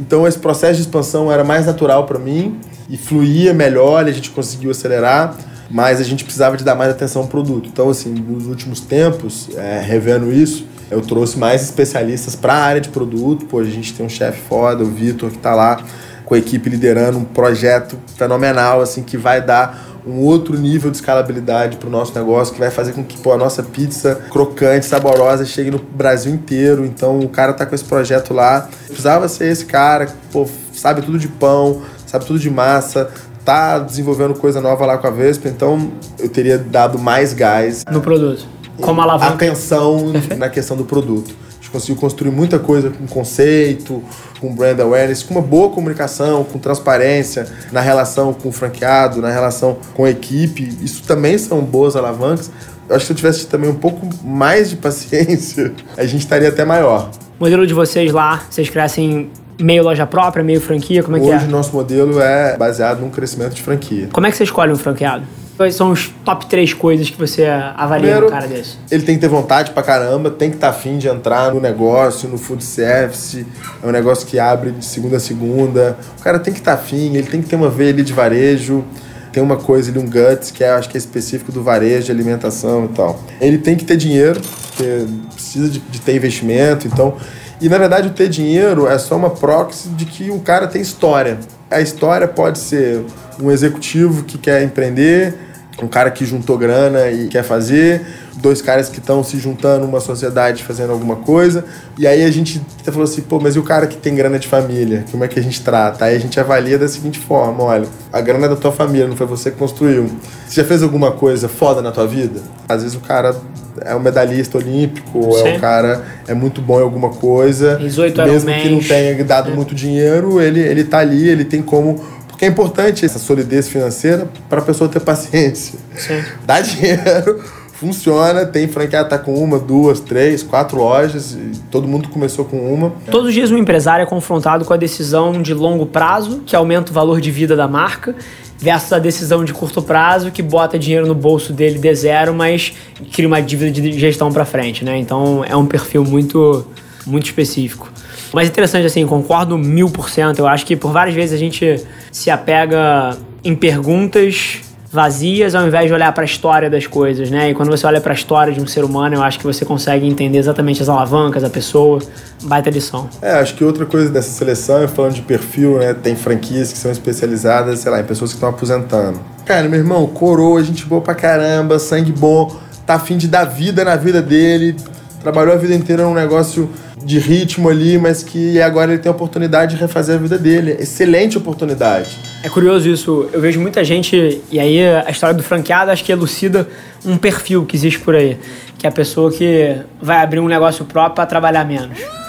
Então esse processo de expansão era mais natural para mim e fluía melhor, e a gente conseguiu acelerar mas a gente precisava de dar mais atenção ao produto. Então, assim, nos últimos tempos, é, revendo isso, eu trouxe mais especialistas para a área de produto. Pô, a gente tem um chefe foda, o Vitor, que está lá com a equipe liderando um projeto fenomenal, assim, que vai dar um outro nível de escalabilidade para o nosso negócio, que vai fazer com que pô, a nossa pizza crocante, saborosa, chegue no Brasil inteiro. Então, o cara tá com esse projeto lá. Precisava ser esse cara, pô, sabe tudo de pão, sabe tudo de massa, tá desenvolvendo coisa nova lá com a Vespa, então eu teria dado mais gás. No produto. Como alavanca. Atenção Perfeito. na questão do produto. A gente conseguiu construir muita coisa com conceito, com brand awareness, com uma boa comunicação, com transparência na relação com o franqueado, na relação com a equipe. Isso também são boas alavancas. Eu acho que se eu tivesse também um pouco mais de paciência, a gente estaria até maior. O modelo de vocês lá, vocês crescem meio loja própria, meio franquia? Como é Hoje, que é? Hoje o nosso modelo é baseado num crescimento de franquia. Como é que você escolhe um franqueado? Quais são os top três coisas que você avalia Primeiro, num cara desse? Ele tem que ter vontade pra caramba, tem que estar tá afim de entrar no negócio, no food service. É um negócio que abre de segunda a segunda. O cara tem que estar tá afim, ele tem que ter uma veia ali de varejo. Tem uma coisa ali, um guts, que é, acho que é específico do varejo, de alimentação e tal. Ele tem que ter dinheiro, porque precisa de, de ter investimento. Então, e na verdade o ter dinheiro é só uma proxy de que um cara tem história. A história pode ser um executivo que quer empreender, um cara que juntou grana e quer fazer, dois caras que estão se juntando numa sociedade fazendo alguma coisa. E aí a gente falou assim, pô, mas e o cara que tem grana de família? Como é que a gente trata? Aí a gente avalia da seguinte forma, olha, a grana é da tua família, não foi você que construiu. Você já fez alguma coisa foda na tua vida? Às vezes o cara é um medalhista olímpico, Sim. é um cara é muito bom em alguma coisa. 18 mesmo que não tenha dado muito dinheiro, ele, ele tá ali, ele tem como porque é importante essa solidez financeira para a pessoa ter paciência. Sim. Dá dinheiro, funciona, tem franqueado tá com uma, duas, três, quatro lojas, e todo mundo começou com uma. Todos os dias um empresário é confrontado com a decisão de longo prazo, que aumenta o valor de vida da marca, versus a decisão de curto prazo, que bota dinheiro no bolso dele de zero, mas cria uma dívida de gestão para frente, né? Então é um perfil muito, muito específico. Mas interessante, assim, concordo mil por cento. Eu acho que por várias vezes a gente se apega em perguntas vazias ao invés de olhar para a história das coisas, né? E quando você olha para a história de um ser humano, eu acho que você consegue entender exatamente as alavancas, a pessoa. Baita lição. É, acho que outra coisa dessa seleção, falando de perfil, né? Tem franquias que são especializadas, sei lá, em pessoas que estão aposentando. Cara, meu irmão, coroa, gente boa pra caramba, sangue bom, tá afim de dar vida na vida dele, trabalhou a vida inteira num negócio de ritmo ali, mas que agora ele tem a oportunidade de refazer a vida dele. Excelente oportunidade. É curioso isso. Eu vejo muita gente, e aí a história do franqueado acho que elucida um perfil que existe por aí, que é a pessoa que vai abrir um negócio próprio para trabalhar menos.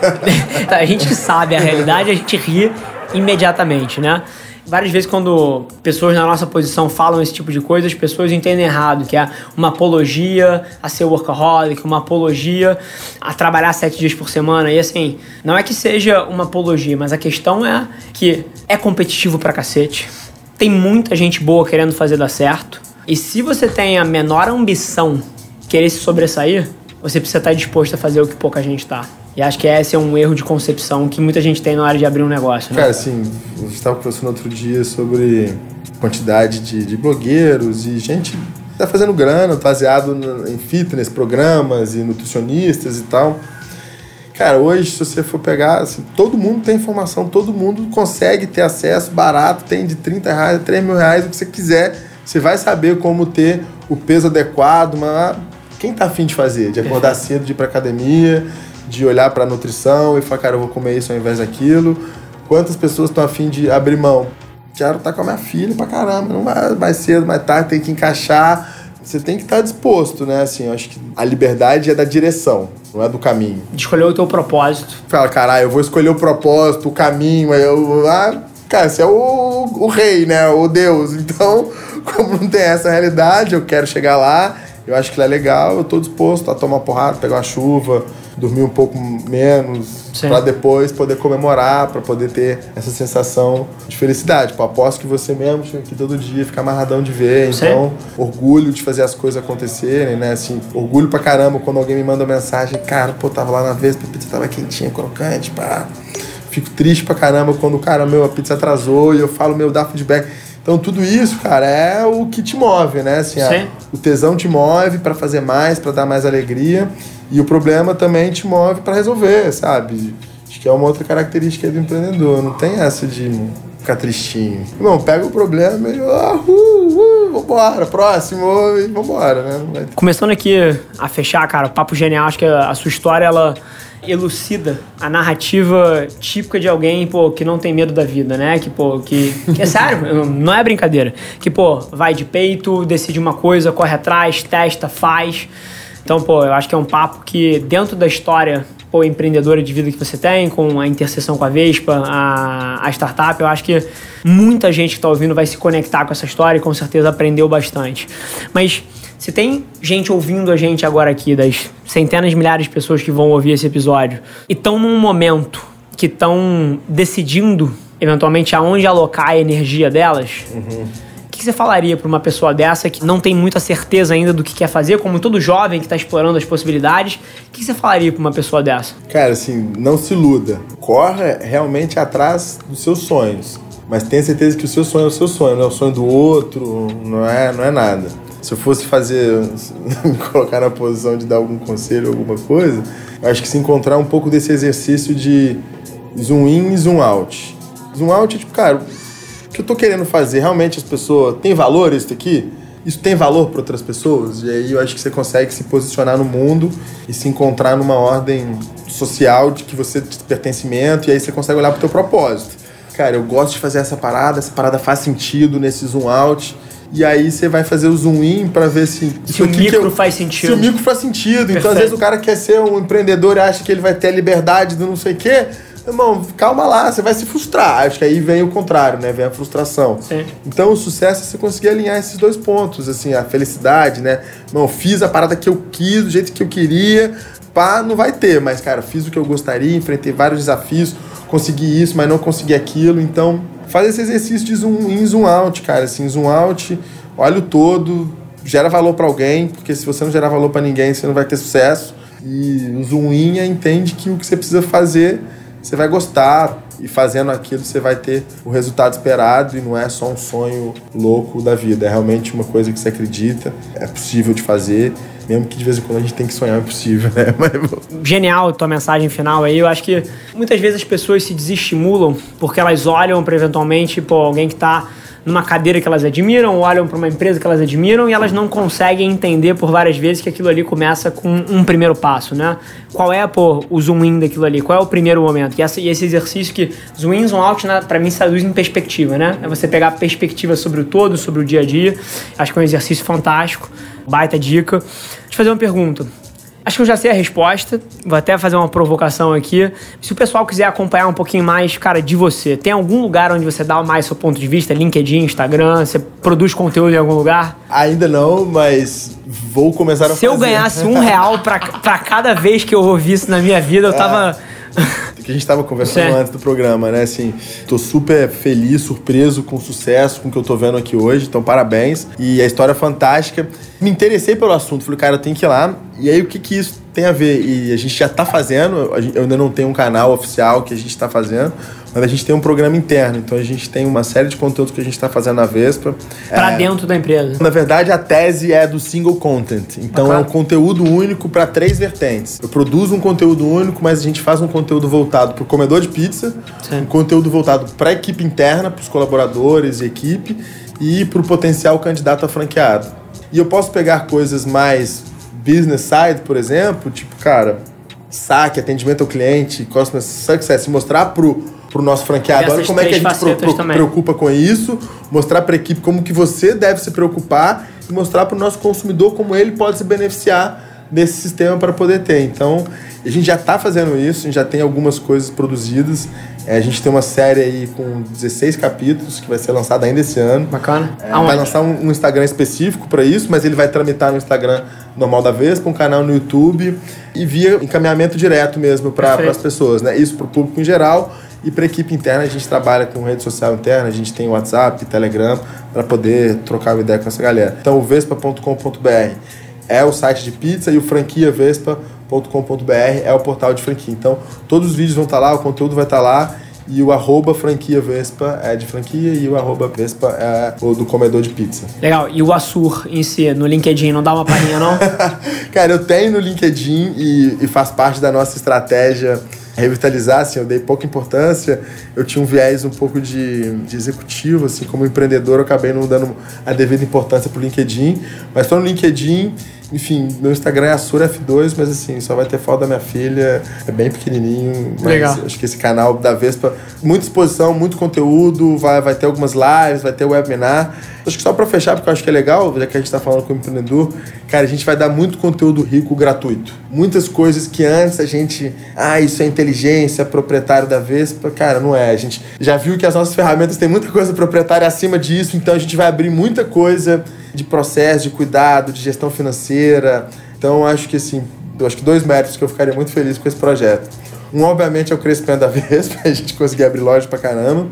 a gente sabe a realidade, a gente ri imediatamente, né? Várias vezes, quando pessoas na nossa posição falam esse tipo de coisa, as pessoas entendem errado, que é uma apologia a ser workaholic, uma apologia a trabalhar sete dias por semana. E assim, não é que seja uma apologia, mas a questão é que é competitivo pra cacete. Tem muita gente boa querendo fazer dar certo. E se você tem a menor ambição, querer se sobressair, você precisa estar disposto a fazer o que pouca gente está. E acho que esse é um erro de concepção que muita gente tem na hora de abrir um negócio, né? Cara, assim, a gente estava conversando outro dia sobre quantidade de, de blogueiros e gente que tá fazendo grana baseado em fitness, programas e nutricionistas e tal. Cara, hoje, se você for pegar, assim, todo mundo tem informação, todo mundo consegue ter acesso barato, tem de 30 reais a 3 mil reais, o que você quiser. Você vai saber como ter o peso adequado, mas quem tá afim de fazer? De acordar cedo, de ir pra academia, de olhar pra nutrição e falar, cara, eu vou comer isso ao invés daquilo. Quantas pessoas estão afim de abrir mão? Quero estar tá com a minha filha pra caramba, não vai mais cedo, mais tarde, tem que encaixar você tem que estar disposto, né? Assim, eu acho que a liberdade é da direção, não é do caminho. De escolher o teu propósito. Fala, caralho, eu vou escolher o propósito, o caminho, eu. Ah, cara, você é o, o rei, né? O Deus. Então, como não tem essa realidade, eu quero chegar lá, eu acho que é legal, eu tô disposto a tomar porrada, pegar uma chuva, dormir um pouco menos, para depois poder comemorar, para poder ter essa sensação de felicidade. Pô, aposto que você mesmo chega aqui todo dia, fica amarradão de ver. Sim. Então, orgulho de fazer as coisas acontecerem, né? Assim, orgulho pra caramba quando alguém me manda uma mensagem, cara, pô, tava lá na vez, a pizza tava quentinha, crocante, pá. Fico triste pra caramba quando, cara, meu, a pizza atrasou e eu falo, meu, dá feedback. Então tudo isso, cara, é o que te move, né? Assim, a, o tesão te move para fazer mais, para dar mais alegria. E o problema também te move para resolver, sabe? Acho que é uma outra característica do empreendedor. Não tem essa de ficar tristinho. Irmão, pega o problema e uh, uh, uh, vambora, próximo e vambora, né? Começando aqui a fechar, cara, papo genial. Acho que a sua história, ela elucida a narrativa típica de alguém, pô, que não tem medo da vida, né? Que, pô, que, que é sério, não é brincadeira. Que, pô, vai de peito, decide uma coisa, corre atrás, testa, faz. Então, pô, eu acho que é um papo que, dentro da história pô, empreendedora de vida que você tem, com a interseção com a Vespa, a, a startup, eu acho que muita gente que está ouvindo vai se conectar com essa história e com certeza aprendeu bastante. Mas se tem gente ouvindo a gente agora aqui, das centenas milhares de pessoas que vão ouvir esse episódio, e estão num momento que estão decidindo eventualmente aonde alocar a energia delas. Uhum que você falaria para uma pessoa dessa que não tem muita certeza ainda do que quer fazer, como todo jovem que está explorando as possibilidades? O que você falaria para uma pessoa dessa? Cara, assim, não se iluda. Corra realmente atrás dos seus sonhos. Mas tenha certeza que o seu sonho é o seu sonho, não é o sonho do outro, não é, não é nada. Se eu fosse fazer, me colocar na posição de dar algum conselho, alguma coisa, acho que se encontrar um pouco desse exercício de zoom in e zoom out. Zoom out é tipo, cara, que eu tô querendo fazer, realmente as pessoas. Tem valor isso aqui? Isso tem valor para outras pessoas? E aí eu acho que você consegue se posicionar no mundo e se encontrar numa ordem social de que você tem pertencimento, e aí você consegue olhar pro teu propósito. Cara, eu gosto de fazer essa parada, essa parada faz sentido nesse zoom out. E aí você vai fazer o zoom in para ver se. Se o micro eu, faz sentido. Se o micro faz sentido. Perfeito. Então, às vezes, o cara quer ser um empreendedor e acha que ele vai ter a liberdade do não sei o quê. Irmão, calma lá, você vai se frustrar. Acho que aí vem o contrário, né? Vem a frustração. Sim. Então o sucesso é você conseguir alinhar esses dois pontos, assim, a felicidade, né? Não, fiz a parada que eu quis, do jeito que eu queria, pá, não vai ter, mas, cara, fiz o que eu gostaria, enfrentei vários desafios, consegui isso, mas não consegui aquilo. Então, faz esse exercício de zoom in, zoom out, cara. Assim, zoom out, olha o todo, gera valor para alguém, porque se você não gerar valor para ninguém, você não vai ter sucesso. E o zoom in é, entende que o que você precisa fazer você vai gostar e fazendo aquilo você vai ter o resultado esperado e não é só um sonho louco da vida, é realmente uma coisa que você acredita, é possível de fazer, mesmo que de vez em quando a gente tem que sonhar é impossível, né? Mas... Genial tua mensagem final aí. Eu acho que muitas vezes as pessoas se desestimulam porque elas olham para eventualmente pô, alguém que está numa cadeira que elas admiram, olham para uma empresa que elas admiram e elas não conseguem entender por várias vezes que aquilo ali começa com um primeiro passo, né? Qual é, pô, o zoom in daquilo ali? Qual é o primeiro momento? E, essa, e esse exercício que zoom in, zoom out, né, para mim se traduz em perspectiva, né? É você pegar perspectiva sobre o todo, sobre o dia a dia. Acho que é um exercício fantástico, baita dica. Deixa eu fazer uma pergunta. Acho que eu já sei a resposta. Vou até fazer uma provocação aqui. Se o pessoal quiser acompanhar um pouquinho mais, cara, de você, tem algum lugar onde você dá mais seu ponto de vista? LinkedIn, Instagram? Você produz conteúdo em algum lugar? Ainda não, mas vou começar a Se fazer. eu ganhasse um real pra, pra cada vez que eu ouvi isso na minha vida, eu tava. Que a gente estava conversando Certo. antes do programa, né? Assim, tô super feliz, surpreso com o sucesso, com o que eu tô vendo aqui hoje. Então, parabéns. E a história é fantástica. Me interessei pelo assunto, falei, cara, eu tenho que ir lá. E aí, o que que isso tem a ver? E a gente já tá fazendo, eu ainda não tenho um canal oficial que a gente tá fazendo, mas a gente tem um programa interno. Então, a gente tem uma série de conteúdos que a gente tá fazendo na Vespa. Pra É, dentro da empresa. na verdade, a tese é do single content. Então é um conteúdo único para três vertentes. Eu produzo um conteúdo único, mas a gente faz um conteúdo voltado para o comedor de pizza, Sim. um conteúdo voltado para a equipe interna, para os colaboradores e equipe, e para o potencial candidato a franqueado. E eu posso pegar coisas mais business side, por exemplo, tipo, cara, saque, atendimento ao cliente, customer success, mostrar pro, pro nosso franqueado, Essas olha como é que a gente também. preocupa com isso, mostrar para a equipe como que você deve se preocupar e mostrar para o nosso consumidor como ele pode se beneficiar desse sistema para poder ter. Então, a gente já está fazendo isso, a gente já tem algumas coisas produzidas. É, a gente tem uma série aí com 16 capítulos que vai ser lançada ainda esse ano. Bacana. É, vai lançar um, um Instagram específico para isso, mas ele vai tramitar no Instagram normal da Vespa, um canal no YouTube e via encaminhamento direto mesmo para as pessoas, né? Isso para o público em geral e para a equipe interna. A gente trabalha com rede social interna, a gente tem WhatsApp, Telegram para poder trocar uma ideia com essa galera. Então, o vespa.com.br é o site de pizza e o franquiavespa.com.br é o portal de franquia. Então, todos os vídeos vão estar lá, o conteúdo vai estar lá. E o arroba franquia Vespa é de franquia e o arroba Vespa é o do comedor de pizza. Legal. E o Assur em si, no LinkedIn, não dá uma palhinha, não? Cara, eu tenho no LinkedIn e, e faz parte da nossa estratégia revitalizar, assim, eu dei pouca importância, eu tinha um viés um pouco de, de executivo, assim, como empreendedor eu acabei não dando a devida importância pro LinkedIn, mas estou no LinkedIn, enfim, meu Instagram é AsuraF2, mas assim, só vai ter foto da minha filha, é bem pequenininho, mas Legal. acho que esse canal da Vespa, muita exposição, muito conteúdo, vai, vai ter algumas lives, vai ter webinar. Acho que só para fechar, porque eu acho que é legal, já que a gente está falando com o empreendedor, cara, a gente vai dar muito conteúdo rico gratuito. Muitas coisas que antes a gente, ah, isso é inteligência, proprietário da Vespa, cara, não é. A gente já viu que as nossas ferramentas têm muita coisa proprietária acima disso, então a gente vai abrir muita coisa de processo, de cuidado, de gestão financeira. Então acho que assim, acho que dois méritos que eu ficaria muito feliz com esse projeto. Um, obviamente, é o crescimento da Vespa, a gente conseguir abrir loja pra caramba.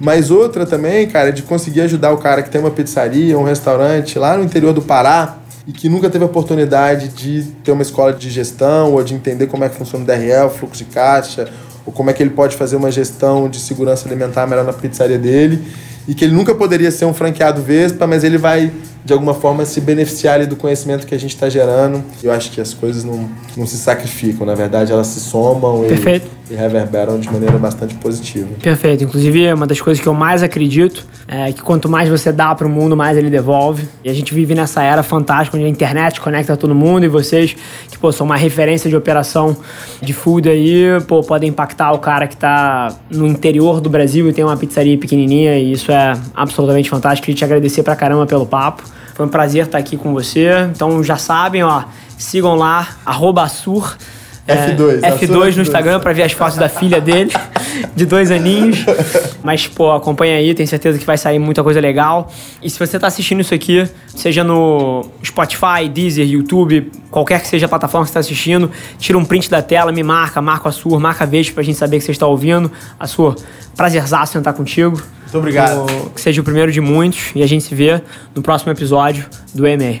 Mas outra também, cara, é de conseguir ajudar o cara que tem uma pizzaria, um restaurante lá no interior do Pará e que nunca teve a oportunidade de ter uma escola de gestão ou de entender como é que funciona o DRL, fluxo de caixa, ou como é que ele pode fazer uma gestão de segurança alimentar melhor na pizzaria dele. E que ele nunca poderia ser um franqueado Vespa, mas ele vai, de alguma forma, se beneficiar ali do conhecimento que a gente está gerando. Eu acho que as coisas não, não se sacrificam, na verdade, elas se somam Perfeito. E reverberam de maneira bastante positiva. Perfeito. Inclusive, uma das coisas que eu mais acredito é que quanto mais você dá pro mundo, mais ele devolve. E a gente vive nessa era fantástica onde a internet conecta todo mundo e vocês, que pô, são uma referência de operação de food aí, pô, podem impactar o cara que tá no interior do Brasil e tem uma pizzaria pequenininha e isso é absolutamente fantástico. Queria te agradecer pra caramba pelo papo. Foi um prazer estar aqui com você. Então já sabem, ó, sigam lá, arroba Assur. F2, É, Assur F2 no F2. Instagram pra ver as fotos da filha dele, de dois aninhos. Mas, pô, acompanha aí, tenho certeza que vai sair muita coisa legal. E se você tá assistindo isso aqui, seja no Spotify, Deezer, YouTube, qualquer que seja a plataforma que você tá assistindo, tira um print da tela, me marca, marca a sua, marca a vez pra gente saber que você está ouvindo. A sua, prazerzaço em estar contigo. Muito obrigado. Que- Que seja o primeiro de muitos e a gente se vê no próximo episódio do EMR.